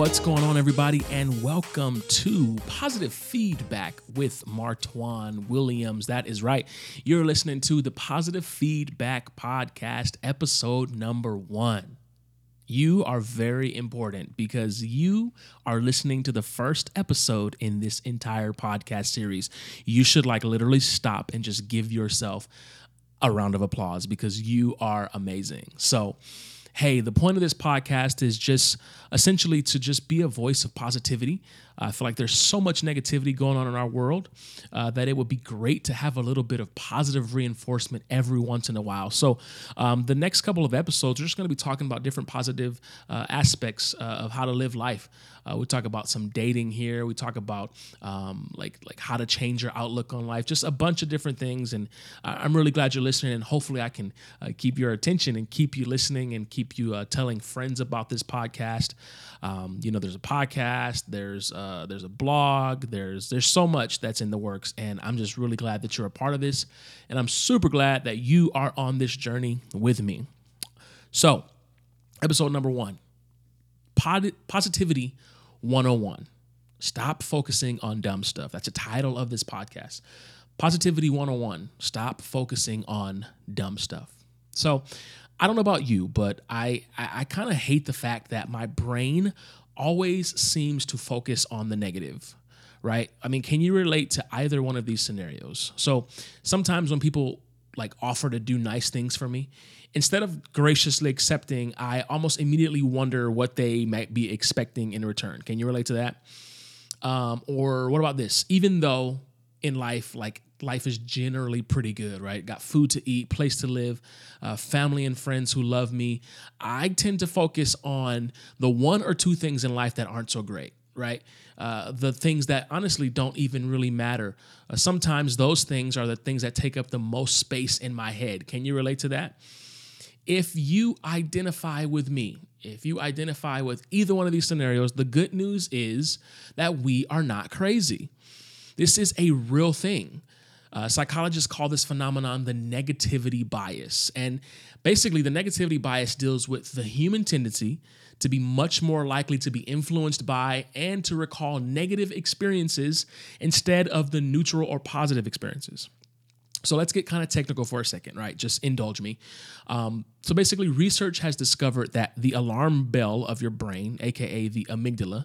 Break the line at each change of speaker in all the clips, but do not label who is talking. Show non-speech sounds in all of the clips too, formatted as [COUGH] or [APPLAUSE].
What's going on, everybody, and welcome to Positive Feedback with Martoinne Williams. That is right. You're listening to the Positive Feedback Podcast, episode number one. You are very important because you are listening to the first episode in this entire podcast series. You should, like, literally stop and just give yourself a round of applause because you are amazing. So, hey, the point of this podcast is just essentially to just be a voice of positivity. I feel like there's so much negativity going on in our world uh, that it would be great to have a little bit of positive reinforcement every once in a while. So, um, the next couple of episodes, we're just going to be talking about different positive uh, aspects uh, of how to live life. Uh, we talk about some dating here. We talk about um, like like how to change your outlook on life. Just a bunch of different things. And I'm really glad you're listening. And hopefully, I can uh, keep your attention and keep you listening and keep you uh, telling friends about this podcast. Um, you know, there's a podcast. There's uh, Uh, there's a blog. There's there's so much that's in the works, and I'm just really glad that you're a part of this, and I'm super glad that you are on this journey with me. So, episode number one, Pod- positivity 101. Stop focusing on dumb stuff. That's the title of this podcast. Positivity 101. Stop focusing on dumb stuff. So, I don't know about you, but I I, I kind of hate the fact that my brain always seems to focus on the negative, right? I mean, can you relate to either one of these scenarios? So sometimes when people like offer to do nice things for me, instead of graciously accepting, I almost immediately wonder what they might be expecting in return. Can you relate to that? Um, or what about this? Even though in life, like life is generally pretty good, right? Got food to eat, place to live, uh, family and friends who love me. I tend to focus on the one or two things in life that aren't so great, right? Uh, the things that honestly don't even really matter. Uh, sometimes those things are the things that take up the most space in my head. Can you relate to that? If you identify with me, if you identify with either one of these scenarios, the good news is that we are not crazy. This is a real thing. Uh, psychologists call this phenomenon the negativity bias. And basically, the negativity bias deals with the human tendency to be much more likely to be influenced by and to recall negative experiences instead of the neutral or positive experiences. So let's get kind of technical for a second, right? Just indulge me. Um, so basically, research has discovered that the alarm bell of your brain, aka the amygdala,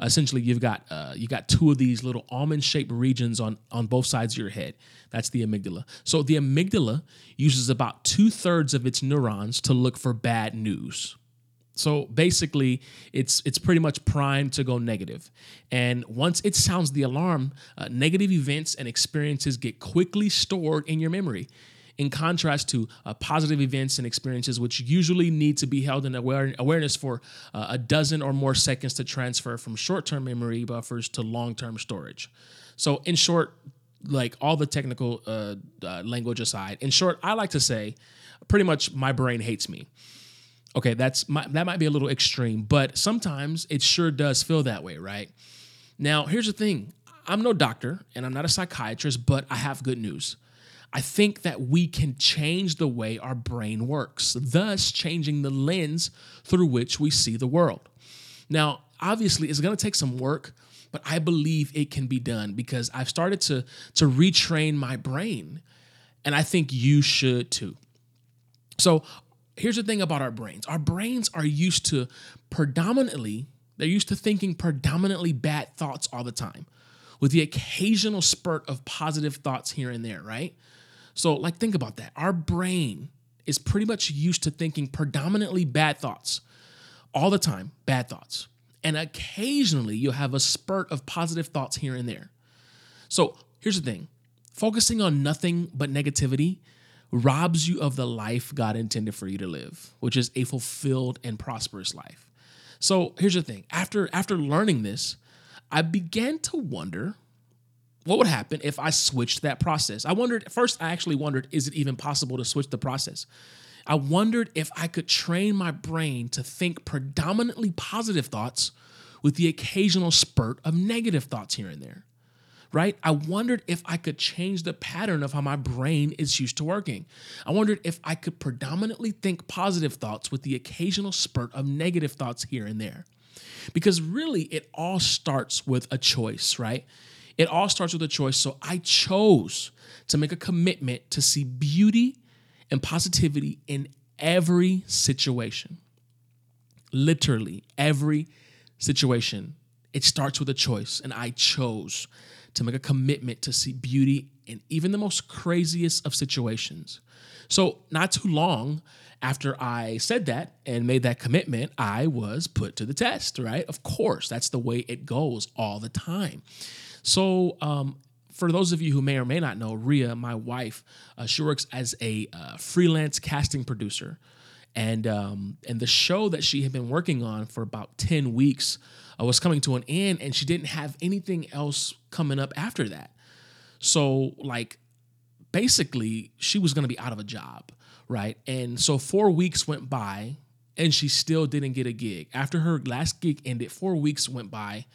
essentially you've got uh, you got two of these little almond-shaped regions on on both sides of your head. That's the amygdala. So the amygdala uses about two thirds of its neurons to look for bad news. So basically, it's it's pretty much primed to go negative. And once it sounds the alarm, uh, negative events and experiences get quickly stored in your memory. In contrast to uh, positive events and experiences, which usually need to be held in aware- awareness for uh, a dozen or more seconds to transfer from short term memory buffers to long term storage. So, in short, like all the technical uh, uh, language aside, in short, I like to say pretty much my brain hates me. Okay, that's my, that might be a little extreme, but sometimes it sure does feel that way, right? Now, here's the thing I'm no doctor and I'm not a psychiatrist, but I have good news. I think that we can change the way our brain works, thus changing the lens through which we see the world. Now, obviously, it's gonna take some work, but I believe it can be done because I've started to, to retrain my brain, and I think you should too. So, here's the thing about our brains our brains are used to predominantly, they're used to thinking predominantly bad thoughts all the time with the occasional spurt of positive thoughts here and there, right? So, like, think about that. Our brain is pretty much used to thinking predominantly bad thoughts all the time, bad thoughts. And occasionally you'll have a spurt of positive thoughts here and there. So, here's the thing focusing on nothing but negativity robs you of the life God intended for you to live, which is a fulfilled and prosperous life. So here's the thing. After after learning this, I began to wonder what would happen if I switched that process. I wondered first I actually wondered is it even possible to switch the process? I wondered if I could train my brain to think predominantly positive thoughts with the occasional spurt of negative thoughts here and there right? I wondered if I could change the pattern of how my brain is used to working. I wondered if I could predominantly think positive thoughts with the occasional spurt of negative thoughts here and there. Because really, it all starts with a choice, right? It all starts with a choice. So I chose to make a commitment to see beauty and positivity in every situation. Literally, every situation. It starts with a choice. And I chose to make a commitment to see beauty in even the most craziest of situations. So, not too long after I said that and made that commitment, I was put to the test, right? Of course, that's the way it goes all the time. So, um, for those of you who may or may not know, Ria, my wife, uh, she works as a uh, freelance casting producer, and um, and the show that she had been working on for about ten weeks uh, was coming to an end, and she didn't have anything else coming up after that. So, like, basically, she was going to be out of a job, right? And so four weeks went by, and she still didn't get a gig. After her last gig ended, four weeks went by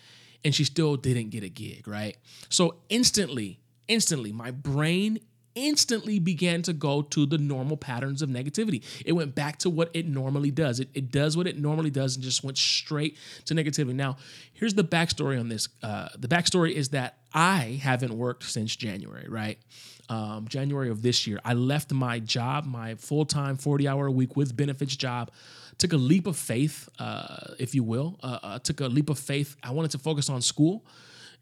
and she still didn't get a gig, right? So instantly, instantly, my brain instantly began to go to the normal patterns of negativity. It went back to what it normally does. It, it does what it normally does and just went straight to negativity. Now, here's the backstory on this. Uh, the backstory is that I haven't worked since January, right? Um, January of this year. I left my job, my full time, 40 hour a week with benefits job took a leap of faith, uh, if you will. Uh, uh, took a leap of faith. I wanted to focus on school.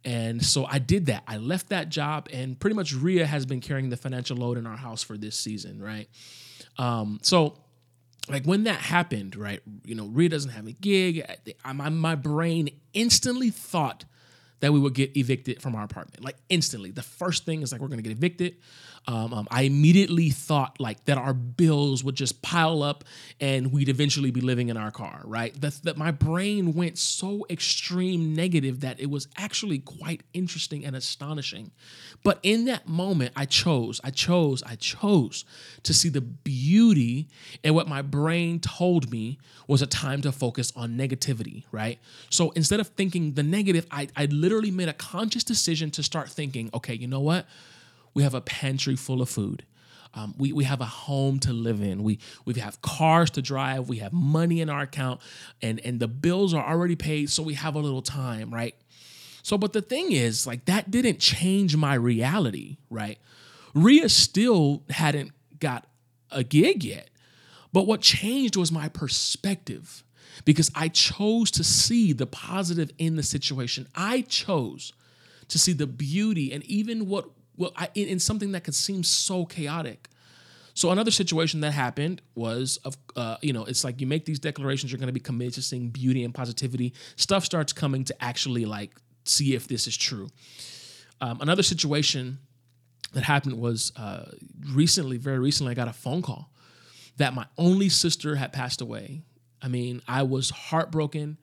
And so I did that. I left that job, and pretty much Ria has been carrying the financial load in our house for this season, right? Um, so, like when that happened, right? You know, Ria doesn't have a gig. I, my, my brain instantly thought that we would get evicted from our apartment, like instantly. The first thing is like we're gonna get evicted. Um, um, I immediately thought like that our bills would just pile up and we'd eventually be living in our car, right? That, that my brain went so extreme negative that it was actually quite interesting and astonishing. But in that moment, I chose, I chose, I chose to see the beauty and what my brain told me was a time to focus on negativity, right? So instead of thinking the negative, I, I literally made a conscious decision to start thinking, okay, you know what? We have a pantry full of food. Um, we, we have a home to live in. We, we have cars to drive. We have money in our account, and, and the bills are already paid, so we have a little time, right? So, but the thing is, like, that didn't change my reality, right? Ria still hadn't got a gig yet. But what changed was my perspective because I chose to see the positive in the situation. I chose to see the beauty and even what well, I, in, in something that could seem so chaotic. So another situation that happened was of uh, you know it's like you make these declarations you're going to be committed to seeing beauty and positivity. Stuff starts coming to actually like see if this is true. Um, another situation that happened was uh, recently, very recently, I got a phone call that my only sister had passed away. I mean, I was heartbroken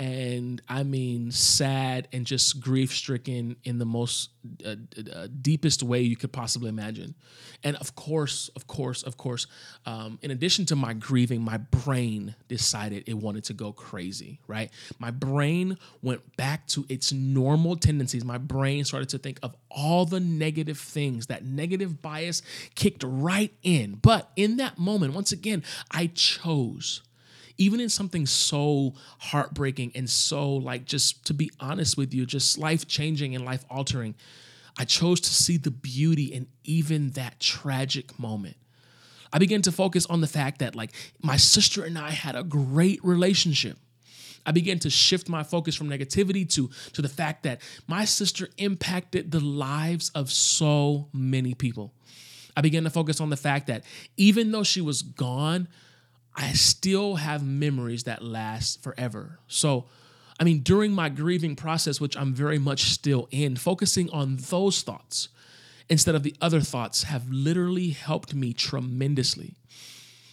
and I mean sad and just grief stricken in the most uh, uh, deepest way you could possibly imagine. And of course, of course, of course, um, in addition to my grieving, my brain decided it wanted to go crazy, right? My brain went back to its normal tendencies. My brain started to think of all the negative things. That negative bias kicked right in. But in that moment, once again, I chose even in something so heartbreaking and so like just to be honest with you, just life changing and life altering, I chose to see the beauty in even that tragic moment. I began to focus on the fact that like my sister and I had a great relationship. I began to shift my focus from negativity to, to the fact that my sister impacted the lives of so many people. I began to focus on the fact that even though she was gone, I still have memories that last forever. So, I mean, during my grieving process, which I'm very much still in, focusing on those thoughts instead of the other thoughts have literally helped me tremendously.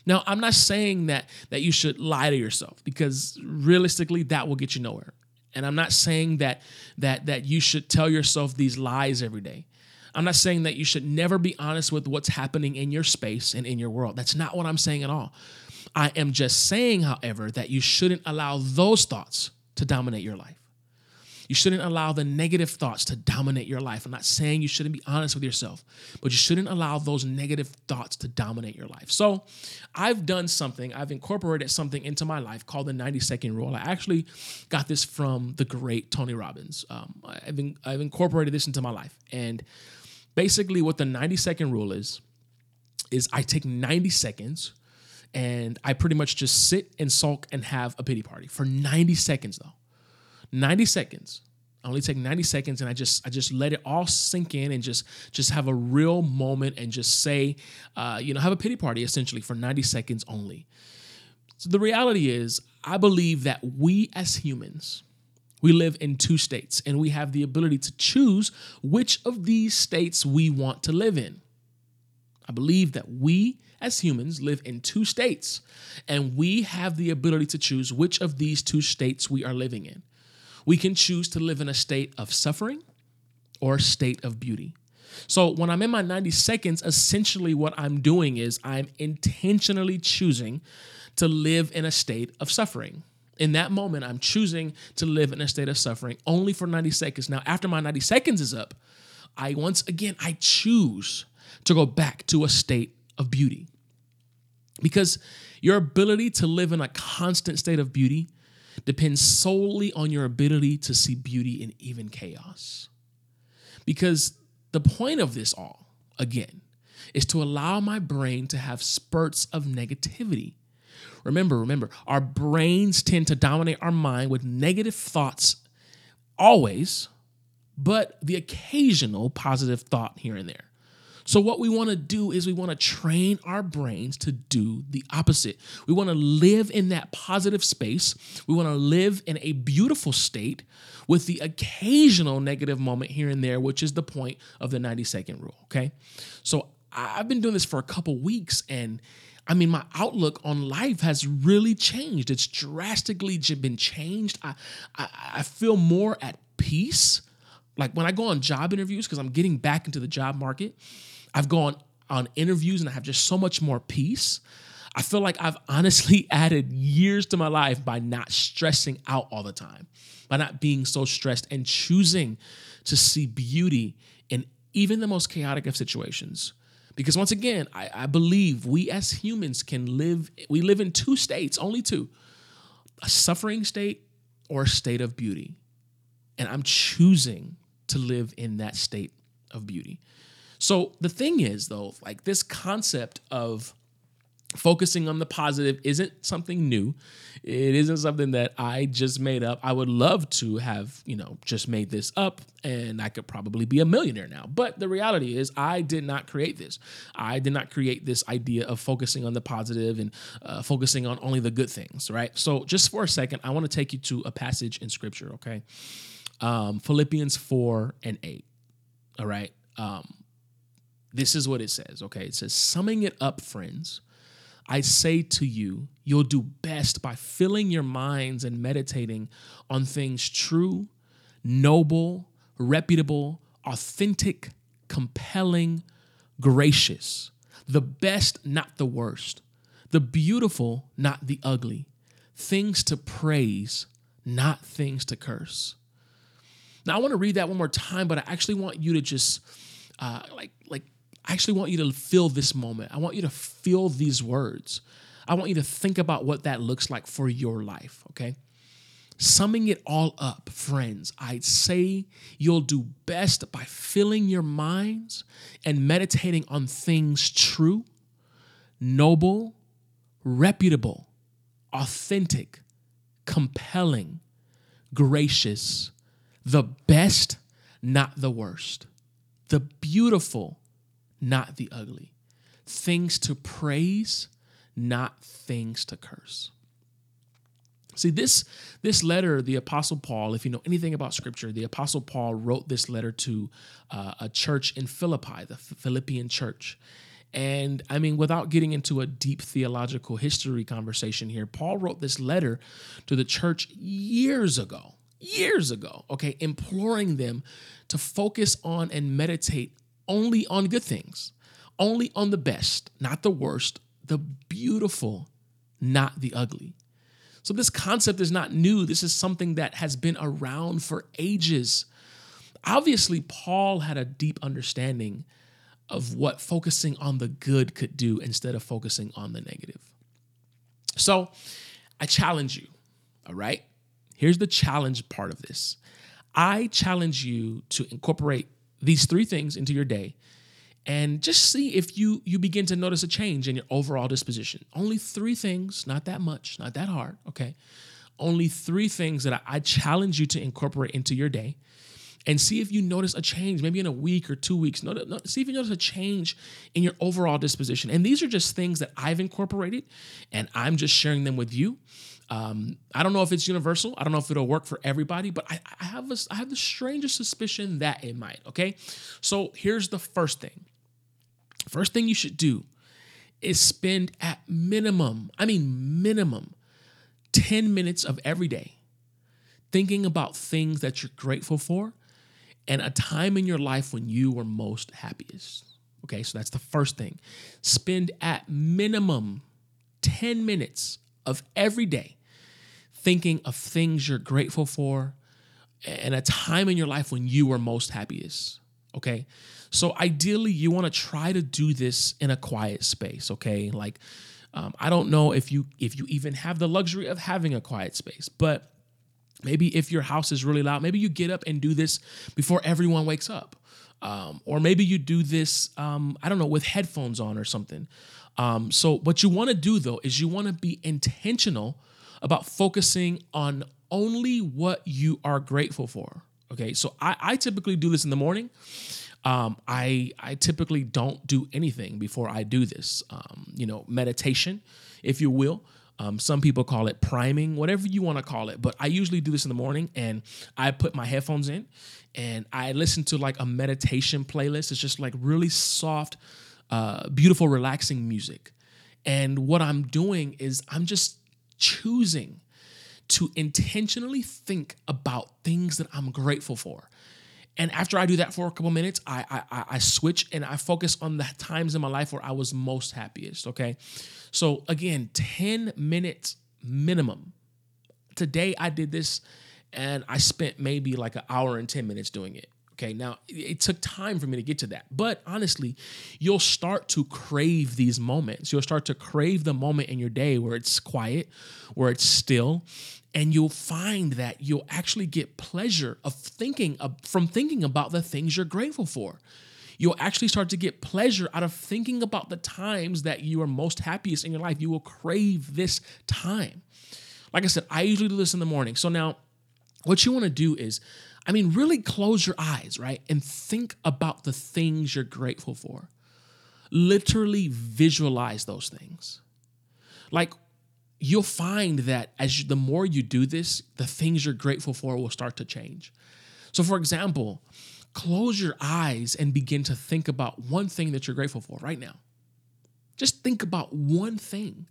Now, I'm not saying that that you should lie to yourself because realistically that will get you nowhere. And I'm not saying that that that you should tell yourself these lies every day. I'm not saying that you should never be honest with what's happening in your space and in your world. That's not what I'm saying at all. I am just saying, however, that you shouldn't allow those thoughts to dominate your life. You shouldn't allow the negative thoughts to dominate your life. I'm not saying you shouldn't be honest with yourself, but you shouldn't allow those negative thoughts to dominate your life. So, I've done something, I've incorporated something into my life called the 90 second rule. I actually got this from the great Tony Robbins. Um, I've, in, I've incorporated this into my life. And basically, what the 90 second rule is, is I take 90 seconds and I pretty much just sit and sulk and have a pity party for 90 seconds though. 90 seconds. I only take 90 seconds and I just I just let it all sink in and just just have a real moment and just say, uh, you know, have a pity party essentially for 90 seconds only. So the reality is, I believe that we as humans, we live in two states and we have the ability to choose which of these states we want to live in. I believe that we as humans live in two states and we have the ability to choose which of these two states we are living in. We can choose to live in a state of suffering or a state of beauty. So when I'm in my 90 seconds, essentially what I'm doing is I'm intentionally choosing to live in a state of suffering. In that moment, I'm choosing to live in a state of suffering only for 90 seconds. Now, after my 90 seconds is up, I once again I choose to go back to a state of beauty. Because your ability to live in a constant state of beauty depends solely on your ability to see beauty in even chaos. Because the point of this all, again, is to allow my brain to have spurts of negativity. Remember, remember, our brains tend to dominate our mind with negative thoughts always, but the occasional positive thought here and there. So, what we want to do is we want to train our brains to do the opposite. We want to live in that positive space. We want to live in a beautiful state with the occasional negative moment here and there, which is the point of the 90 second rule. Okay. So, I've been doing this for a couple weeks and I mean, my outlook on life has really changed. It's drastically been changed. I, I, I feel more at peace. Like when I go on job interviews, because I'm getting back into the job market, I've gone on interviews and I have just so much more peace. I feel like I've honestly [LAUGHS] added years to my life by not stressing out all the time, by not being so stressed and choosing to see beauty in even the most chaotic of situations. Because once again, I, I believe we as humans can live, we live in two states, only two a suffering state or a state of beauty. And I'm choosing to live in that state of beauty. So the thing is, though, like this concept of focusing on the positive isn't something new. It isn't something that I just made up. I would love to have, you know, just made this up and I could probably be a millionaire now. But the reality is, I did not create this. I did not create this idea of focusing on the positive and uh, focusing on only the good things, right? So, just for a second, I want to take you to a passage in scripture, okay? Um, Philippians 4 and 8. All right. Um, this is what it says, okay? It says, summing it up, friends, I say to you, you'll do best by filling your minds and meditating on things true, noble, reputable, authentic, compelling, gracious, the best, not the worst, the beautiful, not the ugly, things to praise, not things to curse. Now, I want to read that one more time, but I actually want you to just uh, like like I actually want you to feel this moment. I want you to feel these words. I want you to think about what that looks like for your life, okay? Summing it all up, friends, I'd say you'll do best by filling your minds and meditating on things true, noble, reputable, authentic, compelling, gracious, the best, not the worst, the beautiful, not the ugly. Things to praise, not things to curse. See, this, this letter, the Apostle Paul, if you know anything about Scripture, the Apostle Paul wrote this letter to uh, a church in Philippi, the Philippian church. And I mean, without getting into a deep theological history conversation here, Paul wrote this letter to the church years ago, years ago, okay, imploring them to focus on and meditate only on good things, only on the best, not the worst, the beautiful, not the ugly. So, this concept is not new. This is something that has been around for ages. Obviously, Paul had a deep understanding of what focusing on the good could do instead of focusing on the negative. So, I challenge you, all right? Here's the challenge part of this I challenge you to incorporate these three things into your day and just see if you you begin to notice a change in your overall disposition. Only three things, not that much, not that hard, okay? Only three things that I, I challenge you to incorporate into your day and see if you notice a change, maybe in a week or two weeks. No, no, see if you notice a change in your overall disposition. And these are just things that I've incorporated, and I'm just sharing them with you. Um, I don't know if it's universal. I don't know if it'll work for everybody, but I, I have a, I have the strangest suspicion that it might. Okay, so here's the first thing. First thing you should do is spend at minimum, I mean, minimum 10 minutes of every day thinking about things that you're grateful for and a time in your life when you were most happiest. Okay, so that's the first thing. Spend at minimum 10 minutes of every day thinking of things you're grateful for and a time in your life when you were most happiest. Okay. So ideally, you want to try to do this in a quiet space. Okay. Like, um, I don't know if you if you even have the luxury of having a quiet space, but maybe if your house is really loud, maybe you get up and do this before everyone wakes up. Um, or maybe you do this, um, I don't know, with headphones on or something. Um, so, what you want to do though is you want to be intentional about focusing on only what you are grateful for. Okay, so I, I typically do this in the morning. Um, I I typically don't do anything before I do this. Um, you know, meditation, if you will. Um, some people call it priming, whatever you want to call it. But I usually do this in the morning and I put my headphones in and I listen to like a meditation playlist. It's just like really soft, uh, beautiful, relaxing music. And what I'm doing is I'm just choosing to intentionally think about things that I'm grateful for. And after I do that for a couple minutes, I, I I switch and I focus on the times in my life where I was most happiest. Okay, so again, ten minutes minimum. Today I did this, and I spent maybe like an hour and ten minutes doing it. Okay, now it took time for me to get to that. But honestly, you'll start to crave these moments. You'll start to crave the moment in your day where it's quiet, where it's still, and you'll find that you'll actually get pleasure of thinking of, from thinking about the things you're grateful for. You'll actually start to get pleasure out of thinking about the times that you are most happiest in your life. You will crave this time. Like I said, I usually do this in the morning. So now, what you want to do is I mean, really close your eyes, right? And think about the things you're grateful for. Literally visualize those things. Like, you'll find that as you, the more you do this, the things you're grateful for will start to change. So, for example, close your eyes and begin to think about one thing that you're grateful for right now. Just think about one thing.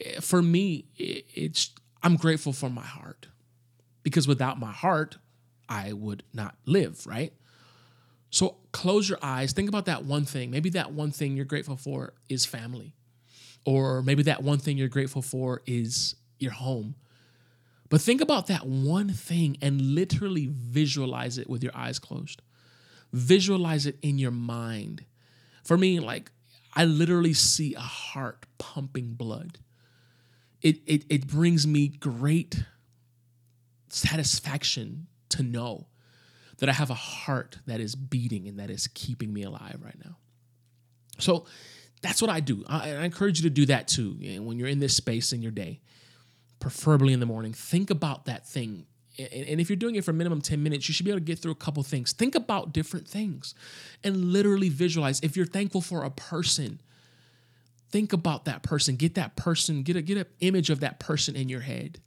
Eh, for me, it's I'm grateful for my heart because without my heart, I would not live, right? So close your eyes, think about that one thing. Maybe that one thing you're grateful for is family. Or maybe that one thing you're grateful for is your home. But think about that one thing and literally visualize it with your eyes closed. Visualize it in your mind. For me, like, I literally see a heart pumping blood. It, it, it brings me great satisfaction to know that I have a heart that is beating and that is keeping me alive right now. So that's what I do. I, I encourage you to do that too. And when you're in this space in your day, preferably in the morning, think about that thing. And, if you're doing it for minimum 10 minutes, you should be able to get through a couple things. Think about different things and literally visualize. If you're thankful for a person, think about that person. Get that person, get a get an image of that person in your head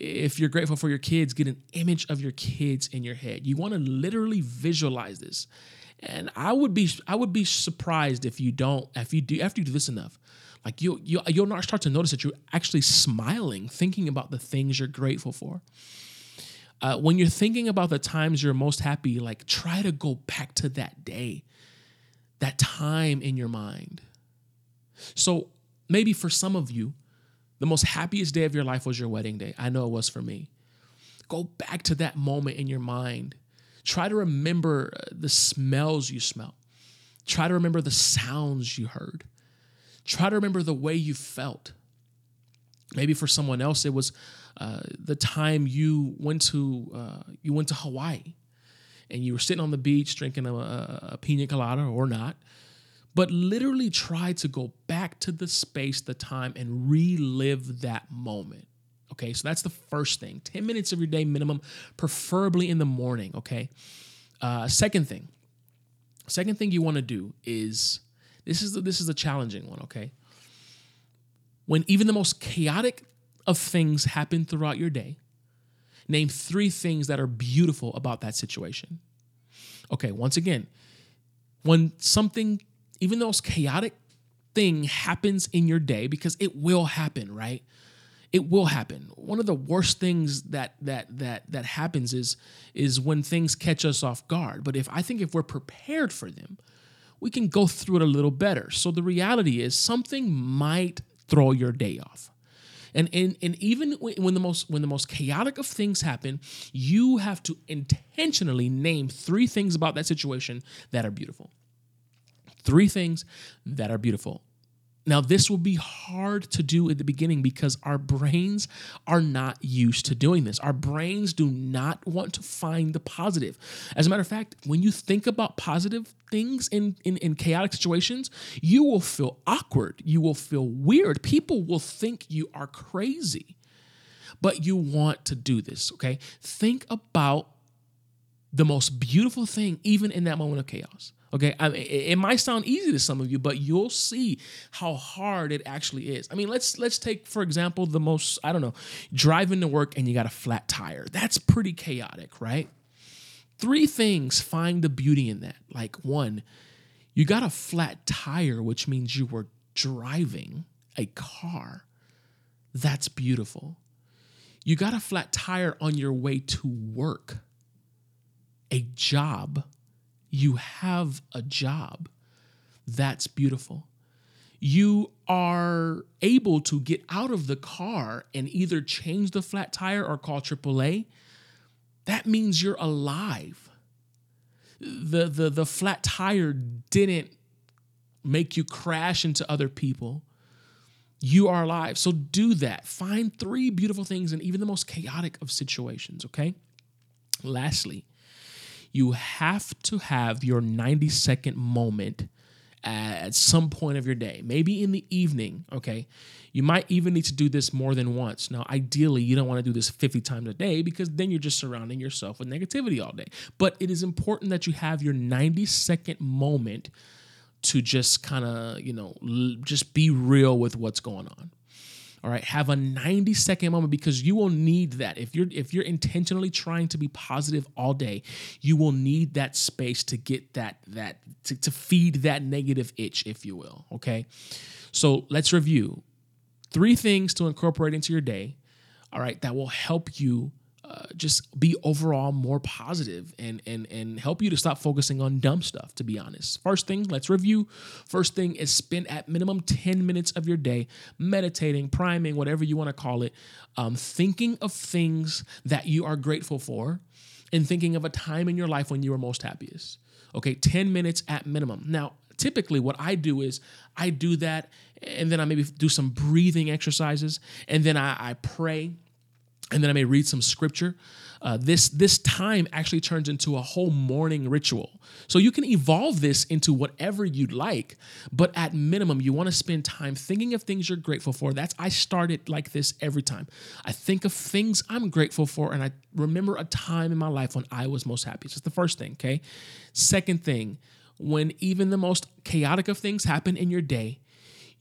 if you're grateful for your kids, get an image of your kids in your head. You want to literally visualize this. And I would be I would be surprised if you don't if you do after you do this enough. Like you you you'll not start to notice that you're actually smiling, thinking about the things you're grateful for. Uh, when you're thinking about the times you're most happy, like try to go back to that day, that time in your mind. So maybe for some of you, the most happiest day of your life was your wedding day. I know it was for me. Go back to that moment in your mind. Try to remember uh, the smells you smelled. Try to remember the sounds you heard. Try to remember the way you felt. Maybe for someone else, it was uh, the time you went to uh, you went to Hawaii, and you were sitting on the beach drinking a, a pina colada or not. But literally try to go back to the space, the time, and relive that moment. Okay, so that's the first thing 10 minutes of your day minimum, preferably in the morning. Okay, uh, second thing, second thing you want to do is this is the, this is a challenging one. Okay, when even the most chaotic of things happen throughout your day, name three things that are beautiful about that situation. Okay, once again, when something, even the most chaotic thing happens in your day, because it will happen, right? it will happen. One of the worst things that that that that happens is is when things catch us off guard. But if I think if we're prepared for them, we can go through it a little better. So the reality is something might throw your day off. And, and, and even when the most when the most chaotic of things happen, you have to intentionally name three things about that situation that are beautiful. Three things that are beautiful. Now, this will be hard to do at the beginning because our brains are not used to doing this. Our brains do not want to find the positive. As a matter of fact, when you think about positive things in, in, in chaotic situations, you will feel awkward. You will feel weird. People will think you are crazy, but you want to do this, okay? Think about the most beautiful thing, even in that moment of chaos. Okay, I mean, it might sound easy to some of you, but you'll see how hard it actually is. I mean, let's let's take for example the most I don't know, driving to work and you got a flat tire. That's pretty chaotic, right? Three things find the beauty in that. Like one, you got a flat tire, which means you were driving a car. That's beautiful. You got a flat tire on your way to work, a job you have a job. That's beautiful. You are able to get out of the car and either change the flat tire or call AAA. That means you're alive. The, the, the flat tire didn't make you crash into other people. You are alive. So do that. Find three beautiful things in even the most chaotic of situations, okay? Lastly, you have to have your 90 second moment at some point of your day, maybe in the evening, okay? You might even need to do this more than once. Now, ideally, you don't want to do this 50 times a day because then you're just surrounding yourself with negativity all day. But it is important that you have your 90 second moment to just kind of, you know, just be real with what's going on. All right, have a 90 second moment because you will need that. If you're if you're intentionally trying to be positive all day, you will need that space to get that that to, to feed that negative itch, if you will. Okay. So let's review three things to incorporate into your day. All right, that will help you just be overall more positive and and and help you to stop focusing on dumb stuff to be honest. First thing let's review. First thing is spend at minimum 10 minutes of your day meditating priming whatever you want to call it um, thinking of things that you are grateful for and thinking of a time in your life when you were most happiest. Okay 10 minutes at minimum. Now typically what I do is I do that and then I maybe do some breathing exercises and then I, I pray and then I may read some scripture. Uh, this this time actually turns into a whole morning ritual. So you can evolve this into whatever you'd like, but at minimum, you want to spend time thinking of things you're grateful for. That's I started like this every time. I think of things I'm grateful for, and I remember a time in my life when I was most happy. That's the first thing. Okay. Second thing, when even the most chaotic of things happen in your day,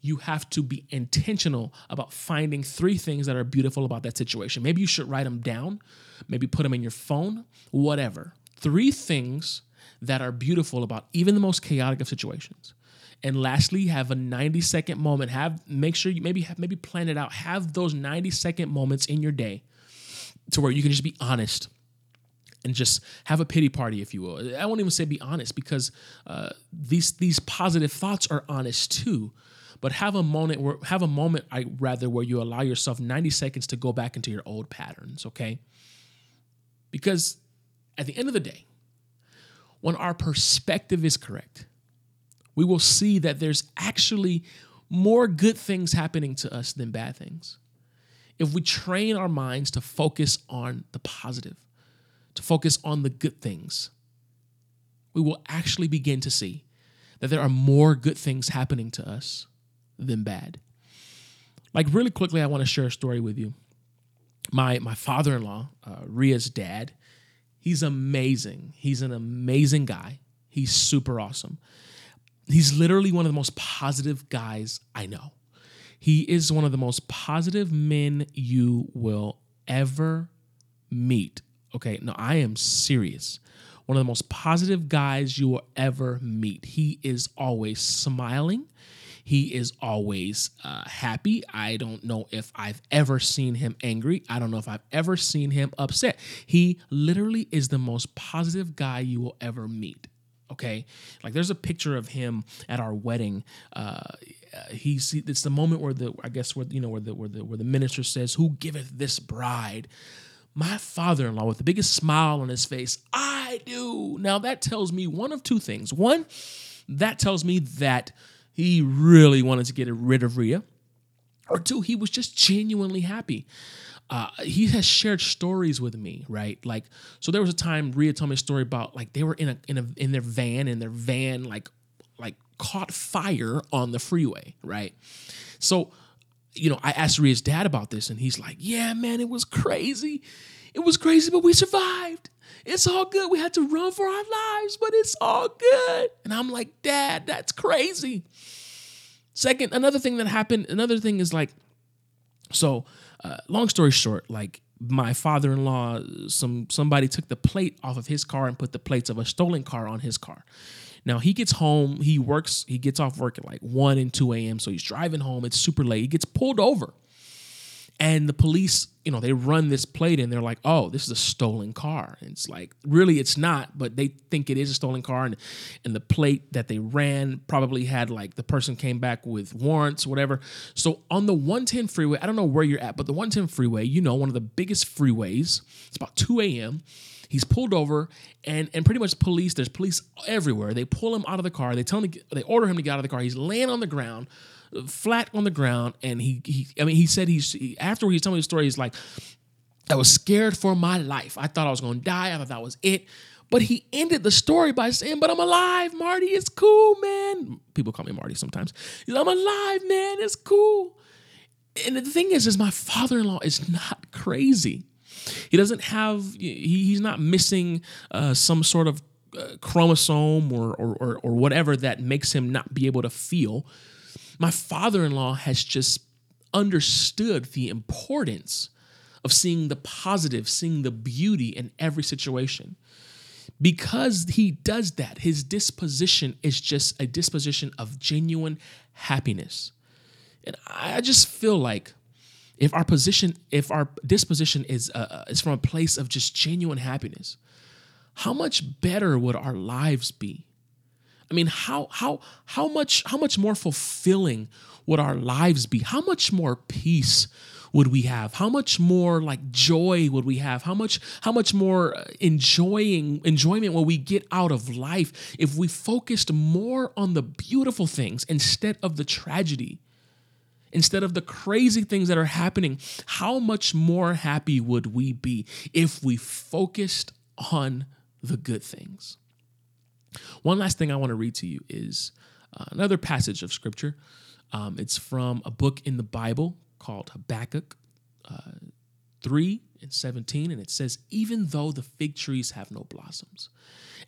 you have to be intentional about finding three things that are beautiful about that situation. Maybe you should write them down, maybe put them in your phone, whatever. Three things that are beautiful about even the most chaotic of situations. And lastly, have a 90 second moment. Have make sure you maybe have maybe plan it out. Have those 90 second moments in your day to where you can just be honest and just have a pity party, if you will. I won't even say be honest because uh, these these positive thoughts are honest too but have a moment where have a moment I rather where you allow yourself 90 seconds to go back into your old patterns, okay? Because at the end of the day, when our perspective is correct, we will see that there's actually more good things happening to us than bad things. If we train our minds to focus on the positive, to focus on the good things, we will actually begin to see that there are more good things happening to us than bad. Like really quickly, I want to share a story with you. My my father-in-law, uh, Ria's dad, he's amazing. He's an amazing guy. He's super awesome. He's literally one of the most positive guys I know. He is one of the most positive men you will ever meet. Okay, no, I am serious. One of the most positive guys you will ever meet. He is always smiling. He is always uh, happy. I don't know if I've ever seen him angry. I don't know if I've ever seen him upset. He literally is the most positive guy you will ever meet okay like there's a picture of him at our wedding uh he's it's the moment where the i guess where you know where the where the where the minister says who giveth this bride my father-in-law with the biggest smile on his face i do now that tells me one of two things one that tells me that he really wanted to get rid of Ria or two he was just genuinely happy uh, he has shared stories with me, right? Like, so there was a time Ria told me a story about like they were in a in a in their van, and their van like like caught fire on the freeway, right? So, you know, I asked Ria's dad about this, and he's like, "Yeah, man, it was crazy. It was crazy, but we survived. It's all good. We had to run for our lives, but it's all good." And I'm like, "Dad, that's crazy." Second, another thing that happened, another thing is like, so uh, long story short, like my father-in-law, some somebody took the plate off of his car and put the plates of a stolen car on his car. Now he gets home, he works, he gets off work at like 1 and 2 a.m. So he's driving home, it's super late. He gets pulled over. And the police, you know, they run this plate and they're like, oh, this is a stolen car. And it's like, really, it's not, but they think it is a stolen car. And, and the plate that they ran probably had like the person came back with warrants, whatever. So on the 110 freeway, I don't know where you're at, but the 110 freeway, you know, one of the biggest freeways, it's about 2 a.m. He's pulled over and and pretty much police, there's police everywhere. They pull him out of the car. They tell him, to, they order him to get out of the car. He's laying on the ground flat on the ground, and he, he I mean, he said he's he, after he's telling me the story, he's like, I was scared for my life. I thought I was gonna die. I thought that was it. But he ended the story by saying, But I'm alive, Marty. It's cool, man. People call me Marty sometimes. He's I'm alive, man. It's cool. And the thing is, is my father-in-law is not crazy. He doesn't have, he, he's not missing uh, some sort of uh, chromosome or, or, or, or whatever that makes him not be able to feel. My father in law has just understood the importance of seeing the positive, seeing the beauty in every situation. Because he does that, his disposition is just a disposition of genuine happiness. And I just feel like if our position, if our disposition is uh, is from a place of just genuine happiness, how much better would our lives be? I mean, how how how much how much more fulfilling would our lives be? How much more peace would we have? How much more like joy would we have? How much how much more uh, enjoying enjoyment will we get out of life if we focused more on the beautiful things instead of the tragedy? Instead of the crazy things that are happening, how much more happy would we be if we focused on the good things? One last thing I want to read to you is uh, another passage of scripture. Um, it's from a book in the Bible called Habakkuk uh, 3 and 17. And it says, Even though the fig trees have no blossoms,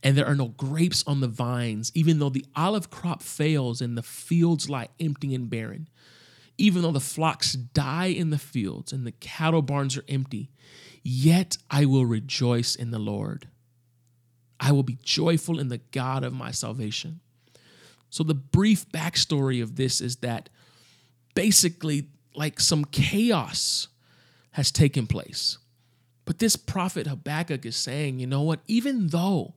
and there are no grapes on the vines, even though the olive crop fails and the fields lie empty and barren, even though the flocks die in the fields and the cattle barns are empty, yet I will rejoice in the Lord. I will be joyful in the God of my salvation. So, the brief backstory of this is that basically, like some chaos has taken place. But this prophet Habakkuk is saying, you know what? Even though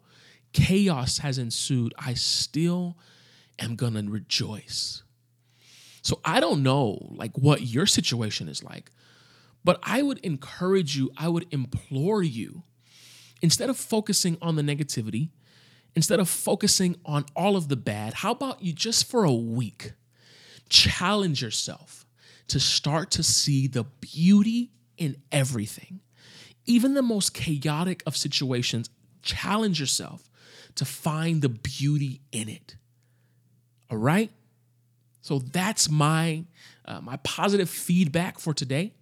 chaos has ensued, I still am going to rejoice. So I don't know like what your situation is like, but I would encourage you, I would implore you, instead of focusing on the negativity, instead of focusing on all of the bad, how about you just for a week challenge yourself to start to see the beauty in everything? Even the most chaotic of situations, challenge yourself to find the beauty in it. All right? So that's my uh, my positive feedback for today.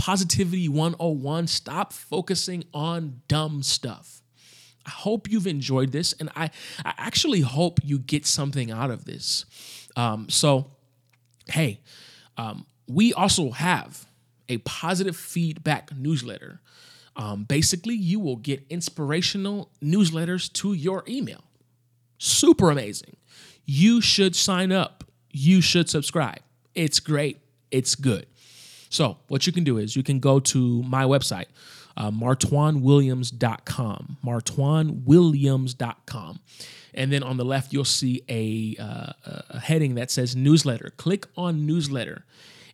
Positivity 101, stop focusing on dumb stuff. I hope you've enjoyed this, and I, I actually hope you get something out of this. Um, so, hey, um, we also have a positive feedback newsletter. Um, basically, you will get inspirational newsletters to your email. Super amazing. You should sign up. You should subscribe. It's great. It's good. So, what you can do is you can go to my website, uh, martoinnewilliams.com, martoinnewilliams.com. And then on the left, you'll see a, uh, a heading that says newsletter. Click on newsletter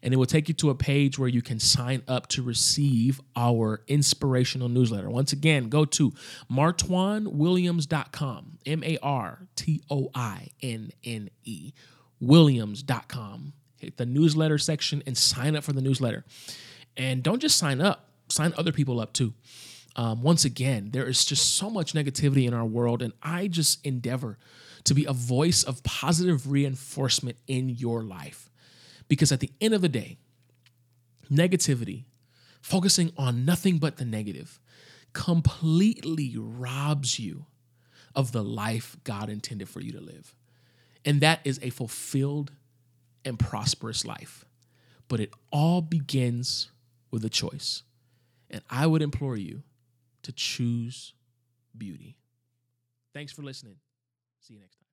and it will take you to a page where you can sign up to receive our inspirational newsletter. Once again, go to martoinnewilliams.com, M A R T O I N N E, Williams.com. Hit the newsletter section and sign up for the newsletter. And don't just sign up, sign other people up too. Um, once again, there is just so much negativity in our world, and I just endeavor to be a voice of positive reinforcement in your life. Because at the end of the day, negativity, focusing on nothing but the negative, completely robs you of the life God intended for you to live. And that is a fulfilled and prosperous life. But it all begins with a choice. And I would implore you to choose beauty. Thanks for listening. See you next time.